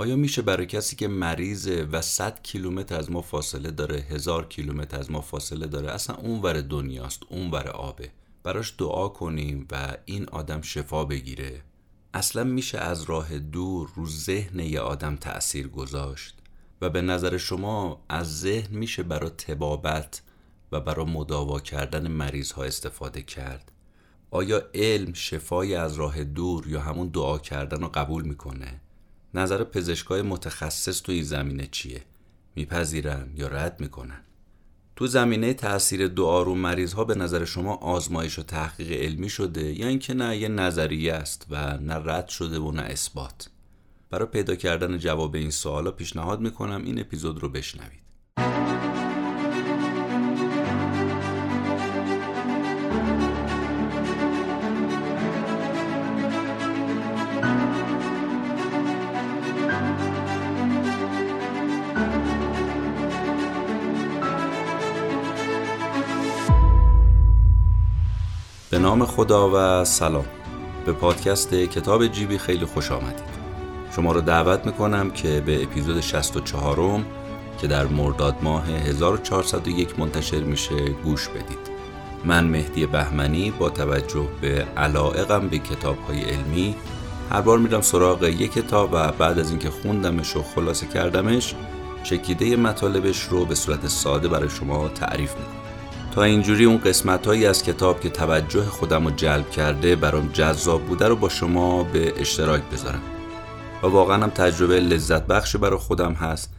آیا میشه برای کسی که مریضه و 100 کیلومتر از ما فاصله داره هزار کیلومتر از ما فاصله داره اصلا اونور دنیاست اونور آبه. براش دعا کنیم و این آدم شفا بگیره. اصلا میشه از راه دور رو ذهن یه آدم تأثیر گذاشت؟ و به نظر شما از ذهن میشه برای تبابت و برای مداوا کردن مریض ها استفاده کرد؟ آیا علم شفای از راه دور یا همون دعا کردن رو قبول می‌کنه؟ نظر پزشکای متخصص تو این زمینه چیه؟ میپذیرن یا رد می‌کنن؟ تو زمینه تاثیر دعا رو مریض ها به نظر شما آزمایش و تحقیق علمی شده یا اینکه نه یه نظریه است و نه رد شده و نه اثبات؟ برای پیدا کردن جواب این سوالا پیشنهاد می‌کنم این اپیزود رو بشنوید. نام خدا و سلام. به پادکست کتاب جیبی خیلی خوش آمدید. شما رو دعوت می‌کنم که به اپیزود 64 م که در مرداد ماه 1401 منتشر میشه گوش بدید. من مهدی بهمنی با توجه به علائقم به کتاب های علمی هر بار میرم سراغ یک کتاب و بعد از اینکه خوندمش و خلاصه کردمش چکیده مطالبش رو به صورت ساده برای شما تعریف می‌کنم. تا اینجوری اون قسمت هایی از کتاب که توجه خودم رو جلب کرده برام جذاب بوده رو با شما به اشتراک بذارم. و واقعا هم تجربه لذت بخش برای خودم هست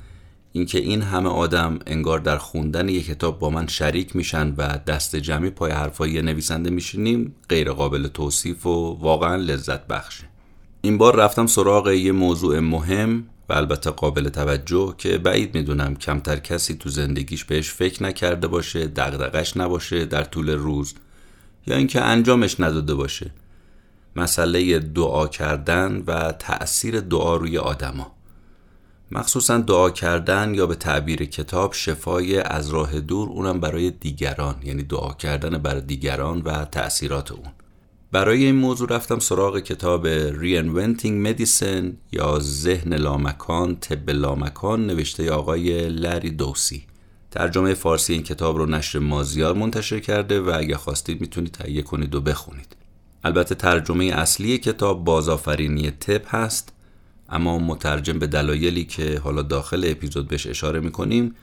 اینکه این همه آدم انگار در خوندن یک کتاب با من شریک میشن و دست جمعی پای حرفای نویسنده میشینیم غیر قابل توصیف و واقعا لذت بخشه. این بار رفتم سراغ یه موضوع مهم البته قابل توجه که بعید می‌دونم کمتر کسی تو زندگیش بهش فکر نکرده باشه دغدغش نباشه در طول روز یا اینکه انجامش نداده باشه. مسئله دعا کردن و تأثیر دعا روی آدما. مخصوصا دعا کردن یا به تعبیر کتاب شفای از راه دور اونم برای دیگران یعنی دعا کردن برای دیگران و تأثیرات اون. برای این موضوع رفتم سراغ کتاب Reinventing Medicine یا ذهن لامکان طب لامکان نوشته آقای لری دوسی. ترجمه فارسی این کتاب رو نشر مازیار منتشر کرده و اگه خواستید می‌تونید تهیه کنید و بخونید. البته ترجمه اصلی کتاب بازآفرینی طب هست اما مترجم به دلایلی که حالا داخل اپیزود بهش اشاره می‌کنیم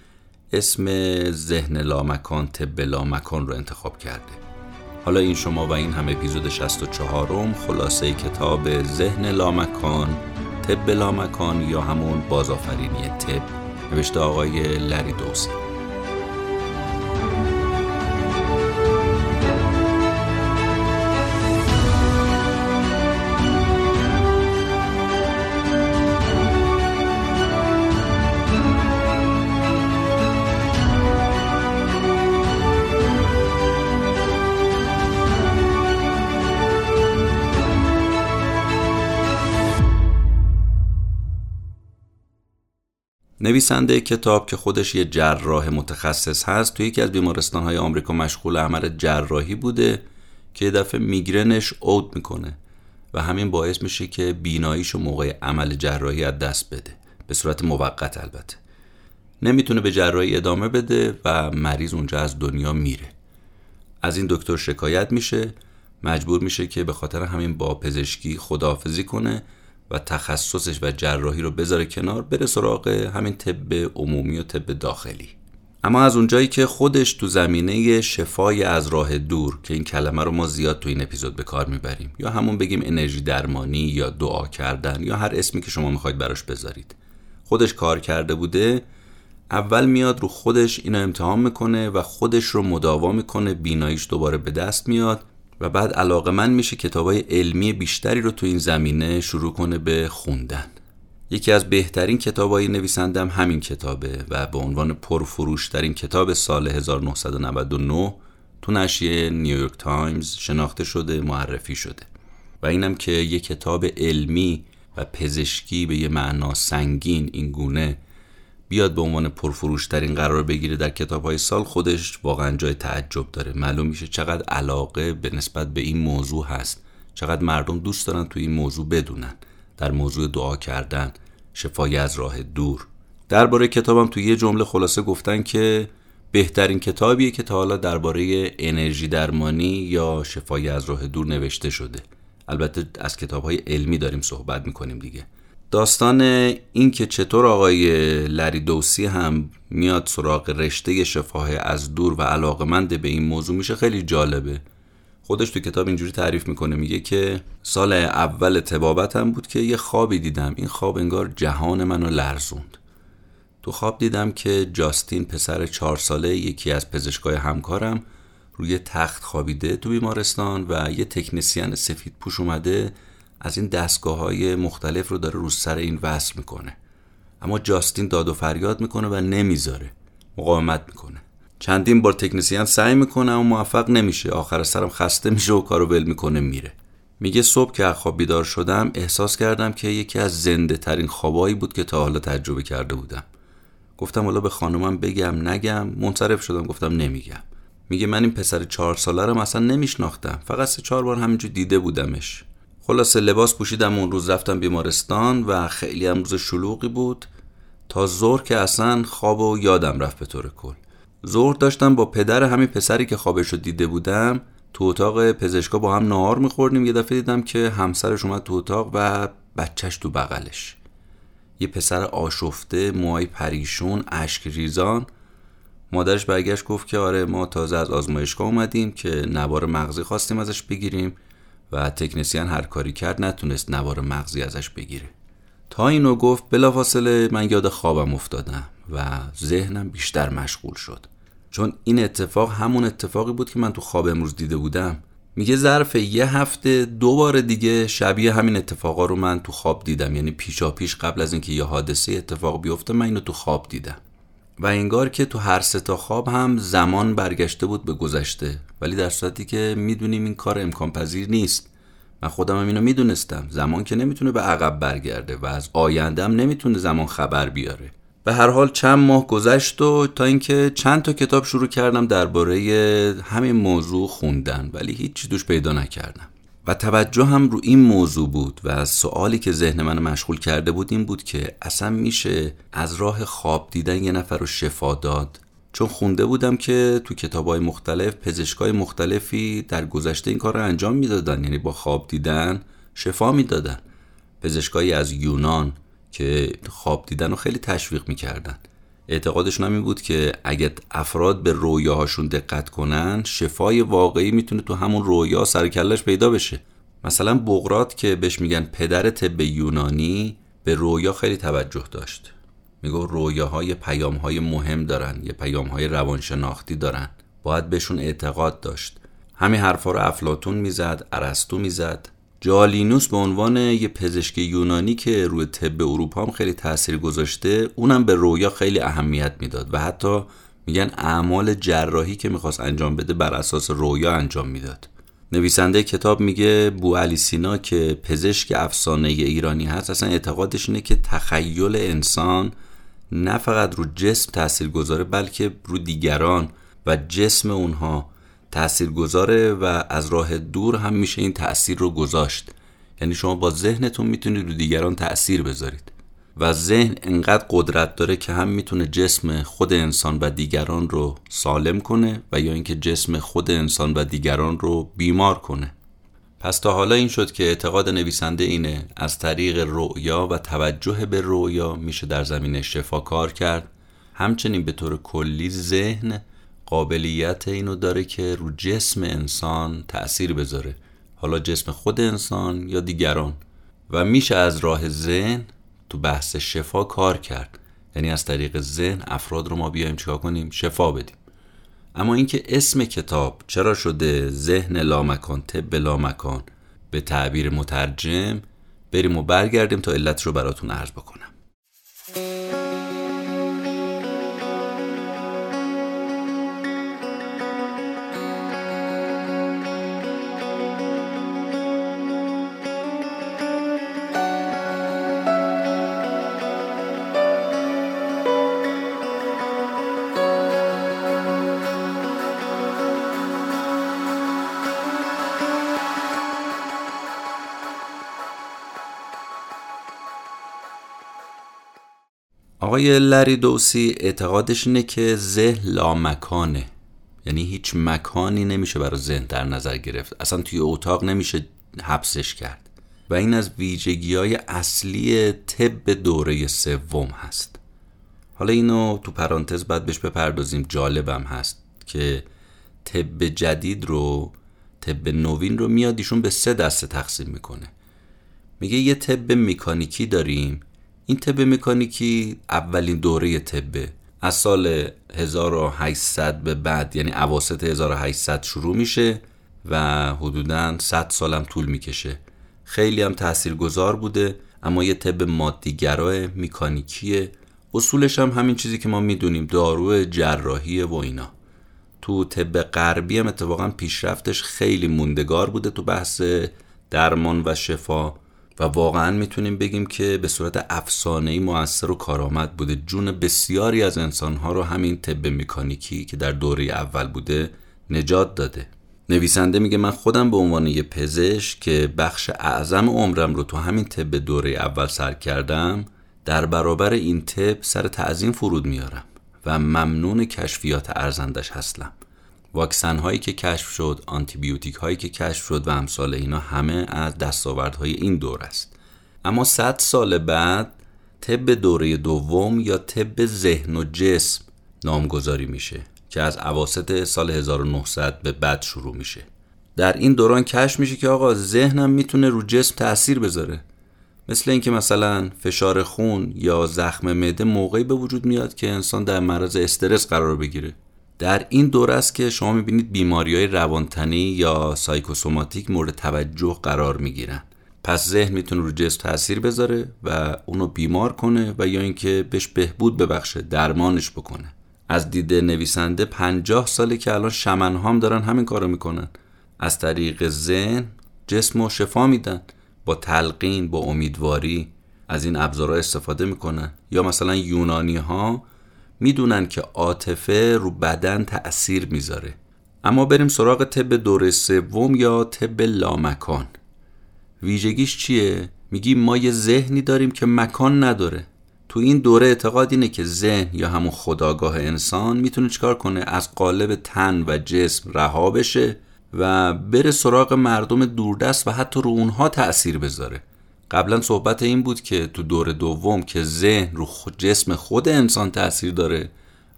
اسم ذهن لامکان طب لامکان رو انتخاب کرده. حالا این شما و این هم اپیزود 64 م خلاصه کتاب ذهن لامکان طب لامکان یا همون بازآفرینی طب. نوشته آقای لری دوسی. نویسنده کتاب که خودش یه جراح متخصص هست توی یکی از بیمارستان های آمریکا مشغول عمل جراحی بوده که یه دفعه میگرنش عود می‌کنه و همین باعث میشه که بیناییشو موقع عمل جراحی از دست بده. به صورت موقت البته. نمی‌تونه به جراحی ادامه بده و مریض اونجا از دنیا میره. از این دکتر شکایت میشه. مجبور میشه که به خاطر همین با پزشکی خداحافظی کنه و تخصصش و جراحی رو بذاره کنار بره سراغ همین طب عمومی و طب داخلی. اما از اونجایی که خودش تو زمینه شفای از راه دور که این کلمه رو ما زیاد تو این اپیزود به کار می‌بریم یا همون بگیم انرژی درمانی یا دعا کردن یا هر اسمی که شما می‌خواید براش بذارید. خودش کار کرده بوده اول میاد رو خودش اینو امتحان می‌کنه و خودش رو مداوا می‌کنه بیناییش دوباره به دست میاد. و بعد علاقه من میشه کتابای علمی بیشتری رو تو این زمینه شروع کنه به خوندن. یکی از بهترین کتابای نویسندم همین کتابه و به عنوان پرفروشترین کتاب سال 1999 تو نشریه نیویورک تایمز شناخته شده معرفی شده. و اینم که یه کتاب علمی و پزشکی به یه معنا سنگین این گونه بیاد به عنوان پرفروشترین قرار بگیره در کتاب های سال خودش واقعا جای تعجب داره. معلوم میشه چقدر علاقه به نسبت به این موضوع هست. چقدر مردم دوست دارن تو این موضوع بدونن. در موضوع دعا کردن شفای از راه دور. درباره کتابم تو یه جمله خلاصه گفتن که بهترین کتابیه که تا حالا درباره انرژی درمانی یا شفای از راه دور نوشته شده. البته از کتاب های علمی داریم صحبت می‌کنیم دیگه. داستان این که چطور آقای لری دوسی هم میاد سراغ رشته شفاه از دور و علاقمند به این موضوع میشه خیلی جالبه. خودش تو کتاب اینجوری تعریف می‌کنه میگه که سال اول تبابتم بود که یه خوابی دیدم. این خواب انگار جهان منو لرزوند. تو خواب دیدم که جاستین پسر چهار ساله یکی از پزشکای همکارم روی تخت خوابیده تو بیمارستان و یه تکنسیان سفید پوش اومده از این دستگاه های مختلف رو داره رو سر این وصل می‌کنه. اما جاستین داد و فریاد می‌کنه و نمی‌ذاره. مقاومت می‌کنه. چندین بار تکنسیان سعی می‌کنه اما موفق نمیشه. آخر سرم خسته میشه و کارو ول می‌کنه میره. میگه صبح که خواب بیدار شدم احساس کردم که یکی از زنده ترین خوابایی بود که تا حالا تجربه کرده بودم. گفتم حالا به خانومم بگم نگم. منصرف شدم گفتم نمیگم. میگه من این پسر چهار ساله رو اصلا نمیشناختم. فقط سه چهار بار همینجور دیده بودمش. خلاصه لباس پوشیدم اون روز رفتم بیمارستان و خیلی هم روز شلوغی بود. تا زور که اصلا خواب و یادم رفت به طور کل. زور داشتم با پدر همین پسری که خوابش رو دیده بودم تو اتاق پزشکا با هم نهار میخوردیم. یه دفعه دیدم که همسرش اومد تو اتاق و بچهش تو بغلش. یه پسر آشفته موهای پریشون اشک ریزان. مادرش برگشت گفت که آره ما تازه از آزمایشگاه اومدیم که نوار مغزی خواستیم ازش بگیریم. و تکنسیان هر کاری کرد نتونست نوار مغزی ازش بگیره. تا اینو گفت بلافاصله من یاد خوابم افتادم و ذهنم بیشتر مشغول شد. چون این اتفاق همون اتفاقی بود که من تو خواب امروز دیده بودم. میگه ظرف یه هفته دو بار دیگه شبیه همین اتفاقا رو من تو خواب دیدم. یعنی پیشا پیش قبل از اینکه یه حادثه اتفاق بیفته من اینو تو خواب دیدم. و انگار که تو هر سه تا خواب هم زمان برگشته بود به گذشته. ولی در صورتی که می‌دونیم این کار امکان پذیر نیست. من خودم هم اینو می‌دونستم. زمان که نمی‌تونه به عقب برگرده و از آینده هم نمی‌تونه زمان خبر بیاره. به هر حال چند ماه گذشت و تا اینکه چند تا کتاب شروع کردم درباره همین موضوع خوندن. ولی هیچی دوش پیدا نکردم. و توجه هم رو این موضوع بود و سوالی که ذهن من مشغول کرده بود این بود که اصلا میشه از راه خواب دیدن یه نفر رو شفا داد؟ چون خونده بودم که تو کتاب های مختلف پزشکای مختلفی در گذشته این کار رو انجام می‌دادن. یعنی با خواب دیدن شفا می‌دادن. پزشکایی از یونان که خواب دیدن رو خیلی تشویق می‌کردن. اعتقادشون هم این بود که اگه افراد به رویاهاشون دقت کنن شفای واقعی می‌تونه تو همون رویا سرکلش پیدا بشه. مثلا بغرات که بهش میگن پدر طب یونانی به رویا خیلی توجه داشت. میگو رویاهای پیامهای مهم دارن یه پیامهای روانشناختی دارن. باید بهشون اعتقاد داشت. همین حرفا رو افلاتون می‌زد ارسطو می‌زد. جالینوس به عنوان یه پزشک یونانی که روی طب اروپا هم خیلی تاثیر گذاشته اونم به رویا خیلی اهمیت می‌داد و حتی میگن اعمال جراحی که می‌خواست انجام بده بر اساس رویا انجام می‌داد. نویسنده کتاب میگه بو علی سینا که پزشک افسانه ایرانی هست اصلا اعتقادش اینه که تخیل انسان نه فقط رو جسم تاثیر گذاره بلکه رو دیگران و جسم اونها تأثیر گذاره و از راه دور هم میشه این تأثیر رو گذاشت. یعنی شما با ذهنتون می‌تونید رو دیگران تأثیر بذارید. و ذهن انقدر قدرت داره که هم می‌تونه جسم خود انسان و دیگران رو سالم کنه و یا اینکه جسم خود انسان و دیگران رو بیمار کنه. پس تا حالا این شد که اعتقاد نویسنده اینه از طریق رؤیا و توجه به رؤیا میشه در زمین شفا کار کرد. همچنین به طور کلی ذهن قابلیت اینو داره که رو جسم انسان تأثیر بذاره. حالا جسم خود انسان یا دیگران. و میشه از راه ذهن تو بحث شفا کار کرد. یعنی از طریق ذهن افراد رو ما بیایم چیکار کنیم؟ شفا بدیم. اما اینکه اسم کتاب چرا شده ذهن لامکان طب لامکان؟ به تعبیر مترجم بریم و برگردیم تا علت رو براتون عرض بکنم. آقای لری دوسی اعتقادش اینه که ذهن لامکانه. یعنی هیچ مکانی نمیشه برای ذهن در نظر گرفت. اصلا توی اتاق نمیشه حبسش کرد. و این از ویژگی های اصلی طب دوره سوم هست. حالا اینو تو پرانتز بعد بهش بپردازیم. جالبم هست که طب جدید رو طب نوین رو میاد ایشون به سه دسته تقسیم می‌کنه. میگه یه طب مکانیکی داریم این طب مکانیکی اولین دوره طبه از سال 1800 به بعد یعنی اواسط 1800 شروع میشه و حدودا 100 سالم طول می‌کشه. خیلی هم تاثیرگذار بوده اما یه طب مادیگرای مکانیکیه اصولش هم همین چیزی که ما می‌دونیم دارو جراحی و اینا. تو طب غربی هم اتفاقا پیشرفتش خیلی موندگار بوده تو بحث درمان و شفا. و واقعا می‌تونیم بگیم که به صورت افسانه‌ای موثر و کارآمد بوده. جون بسیاری از انسانها رو همین طب مکانیکی که در دوره اول بوده نجات داده. نویسنده میگه من خودم به عنوان یه پزشک که بخش اعظم عمرم رو تو همین طب دوره اول سر کردم در برابر این طب سر تعظیم فرود میارم و ممنون کشفیات ارزندش هستم. واکسن هایی که کشف شد آنتیبیوتیک هایی که کشف شد و امثال اینا همه از دستاوردهای این دور است. اما صد سال بعد طب دوره دوم یا طب ذهن و جسم نامگذاری میشه که از عواست سال 1900 به بعد شروع میشه. در این دوران کشف میشه که آقا ذهنم می‌تونه رو جسم تاثیر بذاره. مثل اینکه مثلا فشار خون یا زخم معده موقعی به وجود میاد که انسان در معرض استرس قرار بگیره. در این دوره است که شما می‌بینید بیماری های روانتنی یا سایکوسوماتیک مورد توجه قرار می‌گیرن. پس ذهن می‌تونه رو جسم تاثیر بذاره و اونو بیمار کنه و یا اینکه بهش بهبود ببخشه درمانش بکنه. از دید نویسنده پنجاه ساله که الان شمنهام دارن همین کارو می‌کنن. از طریق ذهن جسم و شفا میدن. با تلقین با امیدواری از این ابزارها استفاده می‌کنن. یا مثلا یونانی ها می‌دونن که عاطفه رو بدن تأثیر می‌ذاره. اما بریم سراغ طب دوره سوم یا طب لامکان. ویژگیش چیه؟ میگی ما یه ذهنی داریم که مکان نداره. تو این دوره اعتقاد اینه که ذهن یا همون خداگاه انسان می‌تونه چکار کنه؟ از قالب تن و جسم رها بشه و بره سراغ مردم دوردست و حتی رو اونها تأثیر بذاره. قبلا صحبت این بود که تو دور دوم که ذهن رو جسم خود انسان تاثیر داره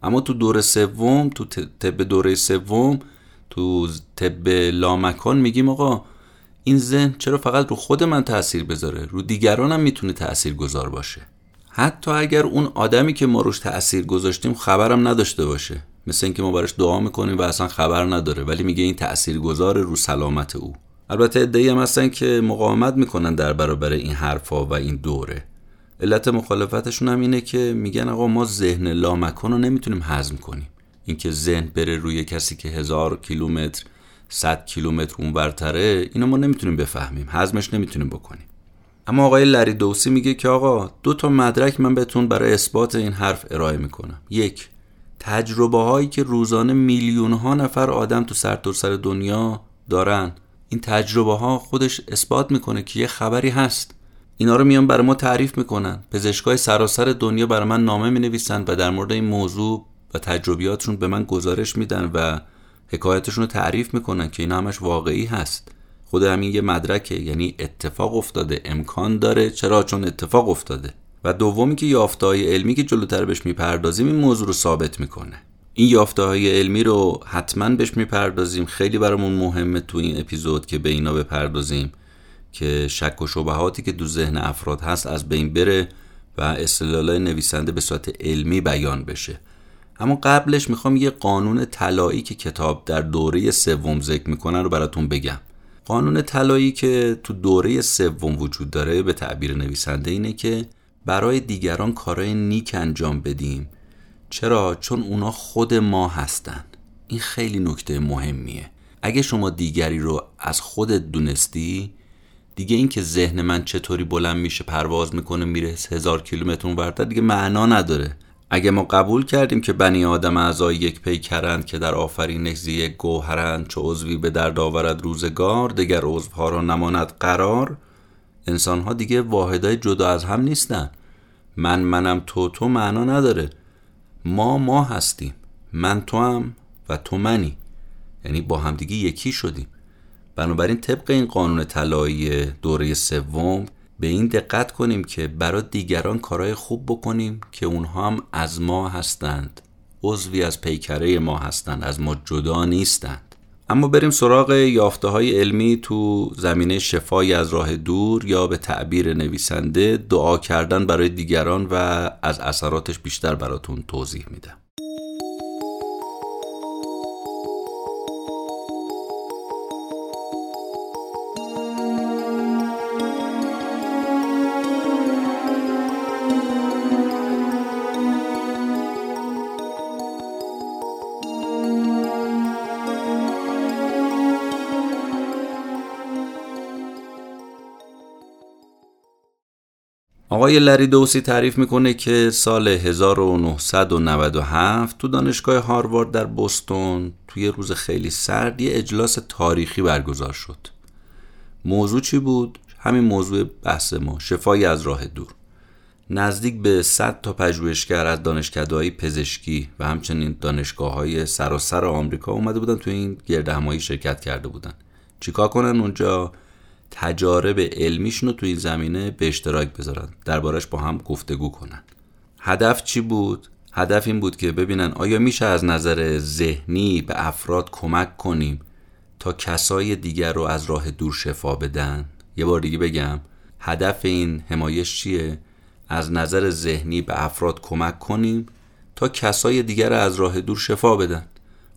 اما تو دور سوم تو طب دوره سوم تو طب لامکان میگیم آقا این ذهن چرا فقط رو خود من تاثیر بذاره؟ رو دیگران هم می‌تونه تاثیر گذار باشه. حتی اگر اون آدمی که ما روش تاثیر گذاشتیم خبرم نداشته باشه. مثل اینکه ما براش دعا می‌کنیم و اصلا خبر نداره ولی میگه این تأثیر گذار رو سلامت او. البته ادعی هم هستن که مقاومت می‌کنن در برابر این حرفا و این دوره. علت مخالفتشون هم اینه که میگن آقا ما ذهن لامکان رو نمی‌تونیم هضم کنیم. اینکه ذهن بره روی کسی که هزار کیلومتر صد کیلومتر اون برتره اینو ما نمی‌تونیم بفهمیم. هضمش نمی‌تونیم بکنیم. اما آقای لری دوسی میگه که آقا دو تا مدرک من بهتون برای اثبات این حرف ارائه می‌کنم. یک تجربه هایی که روزانه میلیون ها نفر آدم تو سرتاسر سر دنیا دارن. این تجربه ها خودش اثبات می‌کنه که یه خبری هست. اینا رو میان برای ما تعریف می‌کنن. پزشکای سراسر دنیا برای من نامه می نویسن و در مورد این موضوع و تجربیاتشون به من گزارش میدن و حکایتشون رو تعریف می‌کنن که این همش واقعی هست. خود همین یه مدرکه یعنی اتفاق افتاده امکان داره. چرا؟ چون اتفاق افتاده. و دومی که یافته های علمی که جلوتر بهش می‌پردازیم این موضوع رو ثابت می‌کنه. این یافته های علمی رو حتما بهش می‌پردازیم. خیلی برامون مهمه تو این اپیزود که به اینا بپردازیم که شک و شبهاتی که دو ذهن افراد هست از بین بره و استدلال نویسنده به صورت علمی بیان بشه. اما قبلش می‌خوام یه قانون طلایی که کتاب در دوره سوم ذکر می‌کنن رو براتون بگم. قانون طلایی که تو دوره سوم وجود داره به تعبیر نویسنده اینه که برای دیگران کارهای نیک انجام بدیم. چرا؟ چون اونا خود ما هستن. این خیلی نکته مهمیه. اگه شما دیگری رو از خودت دونستی دیگه این که ذهن من چطوری بلند میشه پرواز می‌کنه میره هزار کیلومتر اونورتر دیگه معنا نداره. اگه ما قبول کردیم که بنی آدم اعضای یک پیکرند که در آفرینش یک گوهرند چه عضوی به درد آورد روزگار دیگر عضوها را نماند قرار انسانها دیگه واحدای جدا از هم نیستن. من منم تو تو معنا نداره. ما ما هستیم. من تو هم و تو منی. یعنی با همدیگه یکی شدیم. بنابراین طبق این قانون طلایی دوره سوم به این دقت کنیم که برای دیگران کارهای خوب بکنیم که اونها هم از ما هستند. عضوی از پیکره ما هستند. از ما جدا نیستند. اما بریم سراغ یافته های علمی تو زمینه شفای از راه دور یا به تعبیر نویسنده دعا کردن برای دیگران و از اثراتش بیشتر براتون توضیح میدم. آقای لریدوسی تعریف می‌کنه که سال 1997 تو دانشگاه هاروارد در بوستون توی روز خیلی سرد یه اجلاس تاریخی برگزار شد. موضوع چی بود؟ همین موضوع بحث ما شفای از راه دور. نزدیک به 100 تا پژوهشگر از دانشکدههای پزشکی و همچنین دانشگاه های سراسر آمریکا اومده بودن تو این گرد شرکت کرده بودن. چیکار کنن اونجا؟ تجارب علمیشون رو تو این زمینه به اشتراک بذارن دربارش با هم گفتگو کنن. هدف چی بود؟ هدف این بود که ببینن آیا میشه از نظر ذهنی به افراد کمک کنیم تا کسای دیگر رو از راه دور شفا بدن؟ یه بار دیگه بگم هدف این حمایش چیه؟ از نظر ذهنی به افراد کمک کنیم تا کسای دیگر رو از راه دور شفا بدن.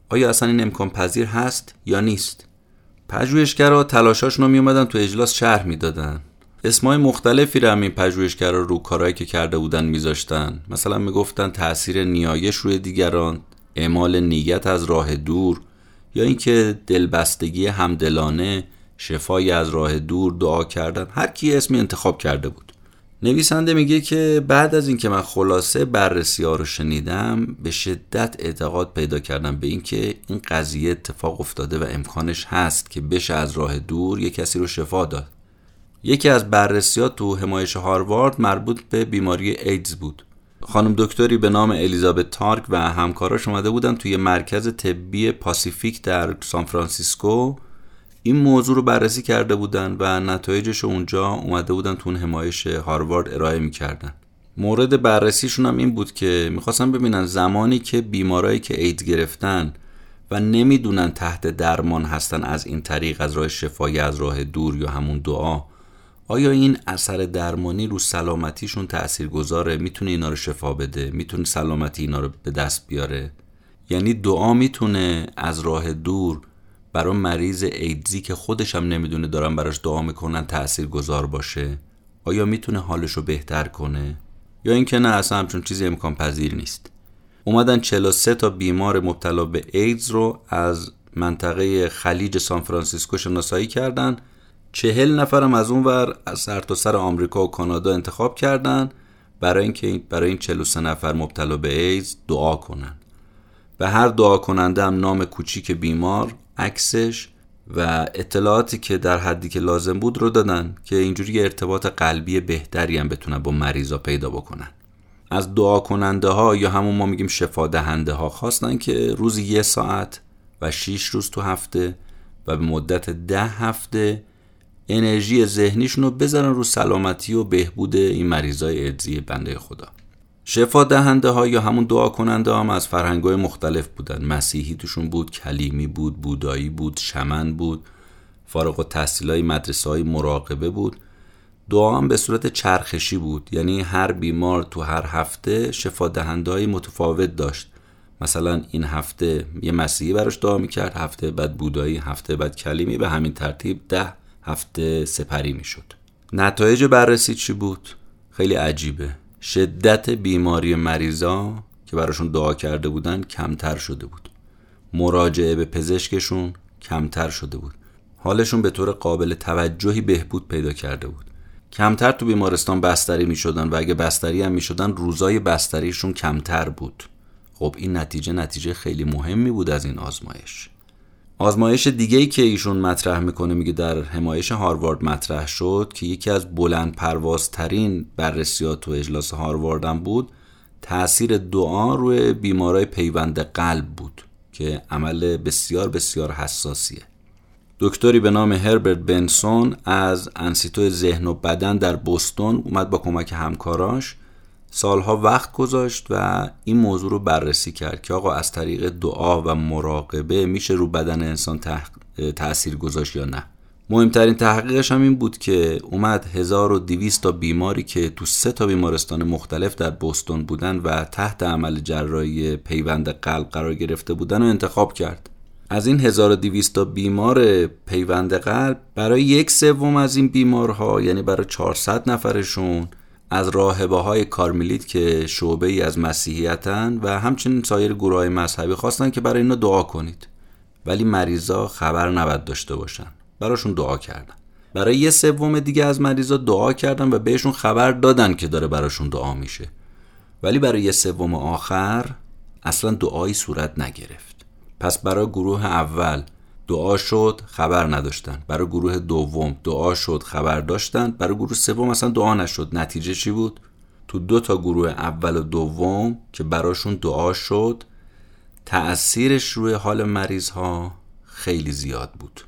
آیا اصلا این امکان پذیر هست یا نیست؟ پژوهشگرا تلاشاشون رو میومدن تو اجلاس شرح می‌دادن. اسمای مختلفی رو هم این پژوهشگرا رو کارهایی که کرده بودن میذاشتن. مثلا می‌گفتن تاثیر نیایش روی دیگران اعمال نیت از راه دور یا اینکه دلبستگی همدلانه شفای از راه دور دعا کردن. هر کی اسمی انتخاب کرده بود. نویسنده میگه که بعد از اینکه من خلاصه بررسی ها رو شنیدم به شدت اعتقاد پیدا کردم به اینکه این قضیه اتفاق افتاده و امکانش هست که بشه از راه دور یه کسی رو شفا داد. یکی از بررسی ها تو همایش هاروارد مربوط به بیماری ایدز بود. خانم دکتری به نام الیزابت تارگ و همکاراش اومده بودن توی مرکز طبی پاسیفیک در سان فرانسیسکو این موضوع رو بررسی کرده بودن و نتایجش اونجا اومده بودن تو همایش هاروارد ارائه می‌کردن. مورد بررسیشون هم این بود که می‌خواستن ببینن زمانی که بیمارایی که ایدز گرفتن و نمی‌دونن تحت درمان هستن از این طریق از راه شفایی از راه دور یا همون دعا آیا این اثر درمانی رو سلامتیشون تأثیر گذاره می‌تونه اینا رو شفا بده؟ می‌تونه سلامتی اینا رو به دست بیاره؟ یعنی دعا می‌تونه از راه دور برای مریض ایدزی که خودش هم نمی‌دونه دارن براش دعا می‌کنن تأثیر گذار باشه. آیا می‌تونه حالش رو بهتر کنه؟ یا اینکه نه اصلا همچون چیزی امکان پذیر نیست. اومدن 43 تا بیمار مبتلا به ایدز رو از منطقه خلیج سان فرانسیسکو شناسایی کردن. چهل نفرم از اون ور از سرتاسر سر آمریکا و کانادا انتخاب کردن. برای اینکه برای این 43 نفر مبتلا به ایدز دعا کنن. به هر دعا کننده هم نام کوچیک بیمار عکسش و اطلاعاتی که در حدی که لازم بود رو دادن که اینجوری ارتباط قلبی بهتری هم بتونن با مریضا پیدا بکنن. از دعا کننده ها یا همون ما میگیم شفا دهنده ها خواستن که روزی یه ساعت و 6 روز تو هفته و به مدت ده هفته انرژی ذهنیشون رو بذارن رو سلامتی و بهبود این مریضای ادزی بنده خدا. شفا دهنده ها یا همون دعا کننده هم از فرهنگ های مختلف بودن. مسیحی توشون بود کلیمی بود بودایی بود شمن بود فارغ و تحصیل های مدرسه های مراقبه بود. دعا هم به صورت چرخشی بود. یعنی هر بیمار تو هر هفته شفا دهنده های متفاوت داشت. مثلا این هفته یه مسیحی براش دعا می‌کرد هفته بعد بودایی هفته بعد کلیمی به همین ترتیب ده هفته سپری می‌شد. نتایج بررسی چی بود؟ خیلی عجیبه. شدت بیماری مریضا که براشون دعا کرده بودن کمتر شده بود. مراجعه به پزشکشون کمتر شده بود. حالشون به طور قابل توجهی بهبود پیدا کرده بود. کمتر تو بیمارستان بستری می شدن و اگه بستری هم می شدن روزای بستریشون کمتر بود. خب این نتیجه نتیجه خیلی مهمی بود از این آزمایش. آزمایش دیگه ای که ایشون مطرح می‌کنه میگه در حمایش هاروارد مطرح شد که یکی از بلند پروازترین بررسیات و اجلاس هاروارد بود. تاثیر دعا روی بیمارای پیوند قلب بود که عمل بسیار بسیار حساسیه. دکتری به نام هربرت بنسون از انسیتو ذهن و بدن در بوستون اومد با کمک همکاراش. سالها وقت گذاشت و این موضوع رو بررسی کرد که آقا از طریق دعا و مراقبه میشه رو بدن انسان تاثیر گذاشت یا نه. مهمترین تحقیقش هم این بود که اومد 1200 تا بیماری که تو سه تا بیمارستان مختلف در بوستون بودن و تحت عمل جراحی پیوند قلب قرار گرفته بودن و انتخاب کرد. از این 1200 تا بیمار پیوند قلب برای یک سوم از این بیمارها یعنی برای 400 نفرشون از راهبه های کارمیلیت که شعبه ای از مسیحیتن و همچنین سایر گروه های مذهبی خواستن که برای اینا دعا کنید. ولی مریضا خبر نبد داشته باشن. براشون دعا کردن. برای یه سوم دیگه از مریضا دعا کردن و بهشون خبر دادن که داره براشون دعا میشه. ولی برای یه سوم آخر اصلا دعایی صورت نگرفت. پس برای گروه اول دعا شد خبر نداشتن. برای گروه دوم دعا شد خبر داشتن. برای گروه سوم اصلا دعا نشد. نتیجه چی بود؟ تو دو تا گروه اول و دوم که براشون دعا شد تأثیرش روی حال مریض ها خیلی زیاد بود.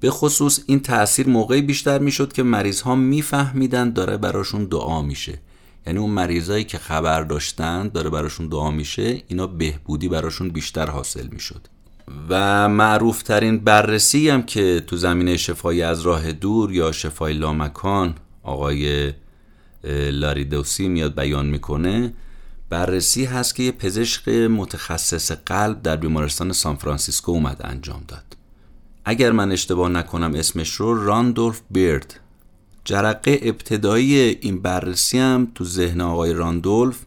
به خصوص این تأثیر موقعی بیشتر می‌شد که مریض ها میفهمیدن داره براشون دعا میشه. یعنی اون مریضایی که خبر داشتن داره براشون دعا میشه اینا بهبودی براشون بیشتر حاصل می‌شد. و معروف ترین بررسی هم که تو زمینه شفای از راه دور یا شفای لامکان آقای لری داسی میاد بیان می‌کنه بررسی هست که یه پزشک متخصص قلب در بیمارستان سان فرانسیسکو اومد انجام داد. اگر من اشتباه نکنم اسمش رو راندولف بیرد. جرقه ابتدایی این بررسی هم تو ذهن آقای راندولف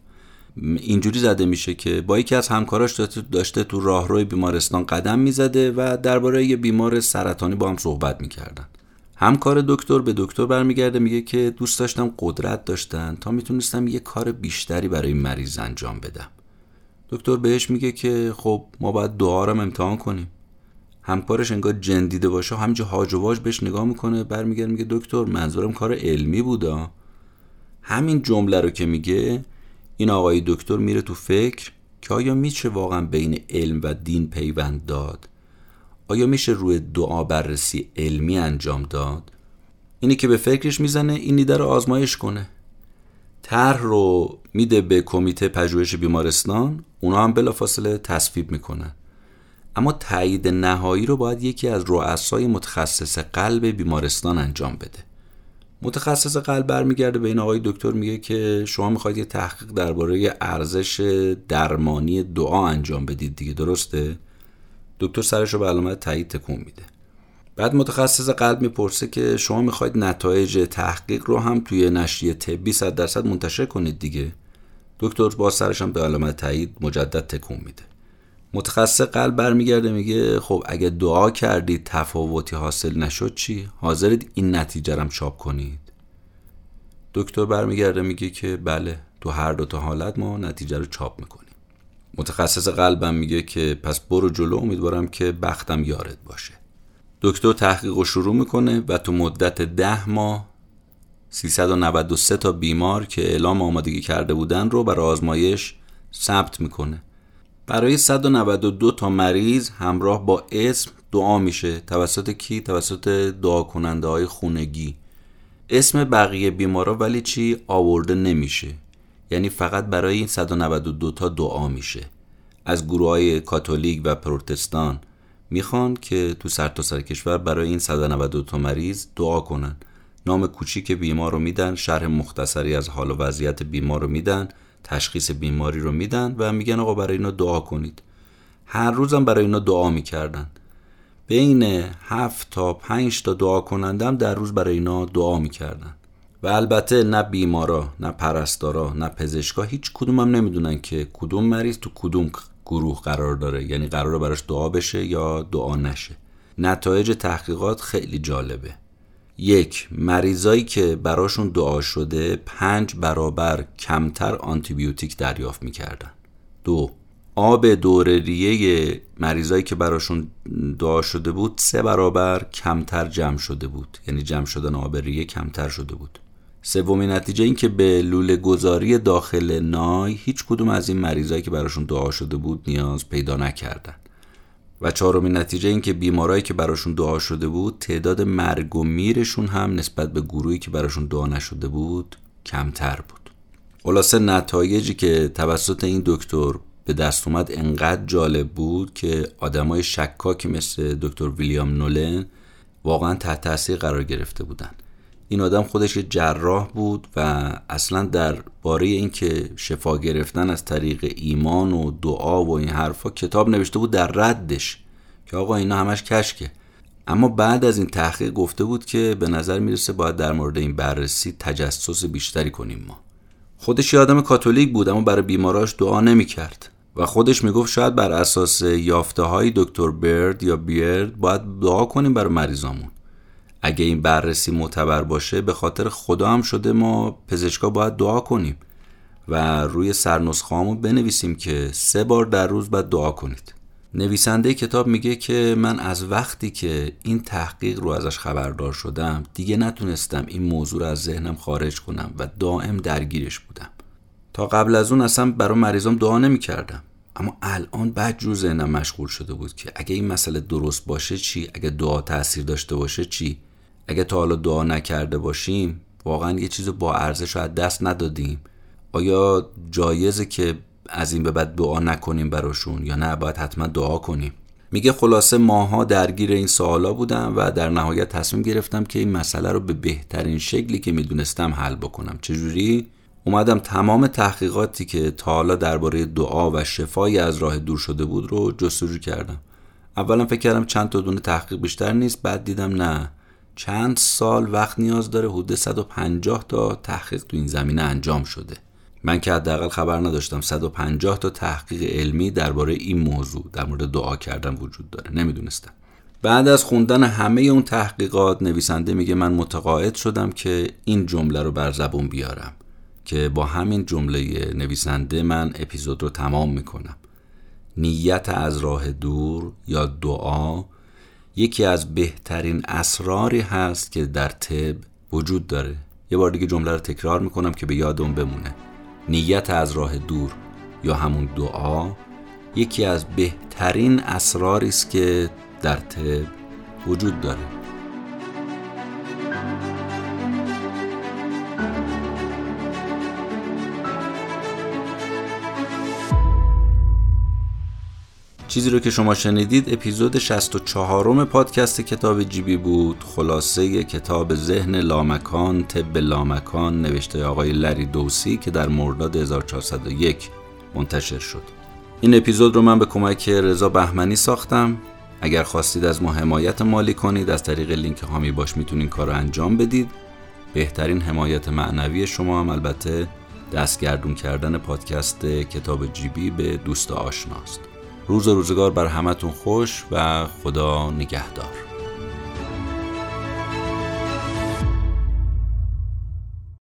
اینجوری زده میشه که با یکی از همکاراش داشته تو راهروی بیمارستان قدم می‌زده و درباره یه بیمار سرطانی با هم صحبت می‌کردن. همکار دکتر به دکتر برمیگرده میگه که دوست داشتم قدرت داشتن تا می‌تونستم یه کار بیشتری برای این مریض انجام بدم. دکتر بهش میگه که خب ما باید دعا رو امتحان کنیم. همکارش انگار جندیده باشه همینجا هاج و واج بهش نگاه می‌کنه برمیگرده میگه دکتر منظورم کار علمی بودا. همین جمله رو که میگه این آقای دکتر میره تو فکر که آیا میشه واقعا بین علم و دین پیوند داد؟ آیا میشه روی دعا بررسی علمی انجام داد؟ اینی که به فکرش می‌زنه این ایده رو آزمایش کنه. طرح رو میده به کمیته پژوهش بیمارستان اونا هم بلافاصله تصویب می‌کنن. اما تایید نهایی رو باید یکی از رؤسای متخصص قلب بیمارستان انجام بده. متخصص قلب برمیگرده به این آقای دکتر میگه که شما می‌خواید یه تحقیق درباره ارزش درمانی دعا انجام بدید دیگه درسته؟ دکتر سرش رو به علامت تایید تکون میده. بعد متخصص قلب می‌پرسه که شما می‌خواید نتایج تحقیق رو هم توی نشریه طبی صد درصد منتشر کنید دیگه. دکتر با سرش هم به علامت تایید مجدد تکون میده. متخصص قلب برمیگرده میگه خب اگه دعا کردید تفاوتی حاصل نشد چی؟ حاضرید این نتیجه رم چاپ کنید. دکتر برمیگرده میگه که بله تو هر دو تا حالت ما نتیجه رو چاپ می‌کنیم. متخصص قلبم میگه که پس برو جلو امیدوارم که بختم یارت باشه. دکتر تحقیق رو شروع می‌کنه و تو مدت ده ماه 393 تا بیمار که اعلام آمادگی کرده بودن رو برای آزمایش ثبت می‌کنه. برای 192 تا مریض همراه با اسم دعا میشه. توسط کی؟ توسط دعا کننده های خونگی. اسم بقیه بیمارا ولی چی؟ آورده نمیشه. یعنی فقط برای این 192 تا دعا میشه. از گروه های کاتولیک و پروتستان می‌خوان که تو سرتاسر سر کشور برای این 192 تا مریض دعا کنن. نام کوچیک بیمار رو میدن شرح مختصری از حال و وضعیت بیمار رو میدن. تشخیص بیماری رو میدن و میگن آقا برای اینا دعا کنید. هر روزم برای اینا دعا می‌کردن. بین هفت تا پنج تا دعا کنندم در روز برای اینا دعا می‌کردن. و البته نه بیمارا نه پرستارا نه پزشکا هیچ کدوم هم نمی‌دونن که کدوم مریض تو کدوم گروه قرار داره. یعنی قرار براش دعا بشه یا دعا نشه. نتایج تحقیقات خیلی جالبه. یک مریضایی که براشون دعا شده پنج برابر کمتر آنتیبیوتیک دریافت می‌کردن. دو آب دور ریه مریضایی که براشون دعا شده بود سه برابر کمتر جمع شده بود. یعنی جمع شدن آب ریه کمتر شده بود. سومین نتیجه این که به لوله گذاری داخل نای هیچ کدوم از این مریضایی که براشون دعا شده بود نیاز پیدا نکردن. و چهارمین نتیجه این که بیمارایی که براشون دعا شده بود تعداد مرگ و میرشون هم نسبت به گروهی که براشون دعا نشده بود کمتر بود. خلاصه نتایجی که توسط این دکتر به دست اومد انقدر جالب بود که آدمای شکاکی مثل دکتر ویلیام نولن واقعا تحت تاثیر قرار گرفته بودن. این آدم خودش جراح بود و اصلا در باره اینکه شفا گرفتن از طریق ایمان و دعا و این حرفا کتاب نوشته بود در ردش که آقا اینا همش کشکه. اما بعد از این تحقیق گفته بود که به نظر می‌رسه باید در مورد این بررسی تجسس بیشتری کنیم ما. خودش یه آدم کاتولیک بود اما برای بیماراش دعا نمی‌کرد. و خودش می‌گفت شاید بر اساس یافته های دکتر برد یا بیرد باید دعا کنیم برای مریضامون. اگه این بررسی معتبر باشه به خاطر خدا هم شده ما پزشکا باید دعا کنیم و روی سرنسخه بنویسیم که سه بار در روز باید دعا کنید. نویسنده کتاب میگه که من از وقتی که این تحقیق رو ازش خبردار شدم دیگه نتونستم این موضوع رو از ذهنم خارج کنم و دائم درگیرش بودم. تا قبل از اون اصلا برای مریضام دعا نمی‌کردم. اما الان بعد جو ذهنم مشغول شده بود که اگه این مسئله درست باشه چی؟ اگه دعا تاثیر داشته باشه چی؟ اگه تا حالا دعا نکرده باشیم واقعا یه چیز با ارزش از دست ندادیم. آیا جایزه که از این به بعد دعا نکنیم براشون یا نه باید حتما دعا کنیم؟ میگه خلاصه ماها درگیر این سوالا بودم و در نهایت تصمیم گرفتم که این مسئله رو به بهترین شکلی که می‌دونستم حل بکنم. چجوری؟ اومدم تمام تحقیقاتی که تا حالا درباره دعا و شفای از راه دور شده بود رو جستجو کردم. اولا فکر کردم چند تا دونه تحقیق بیشتر نیست بعد دیدم نه. چند سال وقت نیاز داره حدود 150 تا تحقیق تو این زمینه انجام شده. من که حداقل خبر نداشتم 150 تا تحقیق علمی درباره این موضوع در مورد دعا کردن وجود داره. نمی‌دونستم. بعد از خوندن همه اون تحقیقات نویسنده میگه من متقاعد شدم که این جمله رو بر زبون بیارم که با همین جمله نویسنده من اپیزود رو تمام می‌کنم. نیت از راه دور یا دعا یکی از بهترین اسراری هست که در طب وجود داره. یه بار دیگه جمله رو تکرار می‌کنم که به یادم بمونه. نیت از راه دور یا همون دعا یکی از بهترین اسراری است که در طب وجود داره. چیزی رو که شما شنیدید اپیزود 64 م پادکست کتاب جیبی بود. خلاصه کتاب ذهن لامکان طب لامکان نوشته آقای لری دوسی که در مرداد 1401 منتشر شد. این اپیزود رو من به کمک رضا بهمنی ساختم. اگر خواستید از ما حمایت مالی کنید از طریق لینک هامی باش می‌تونین کار رو انجام بدید. بهترین حمایت معنوی شما هم البته دستگردون کردن پادکست کتاب جیبی به دوست آشناست. روز روزگار بر همتون خوش و خدا نگهدار.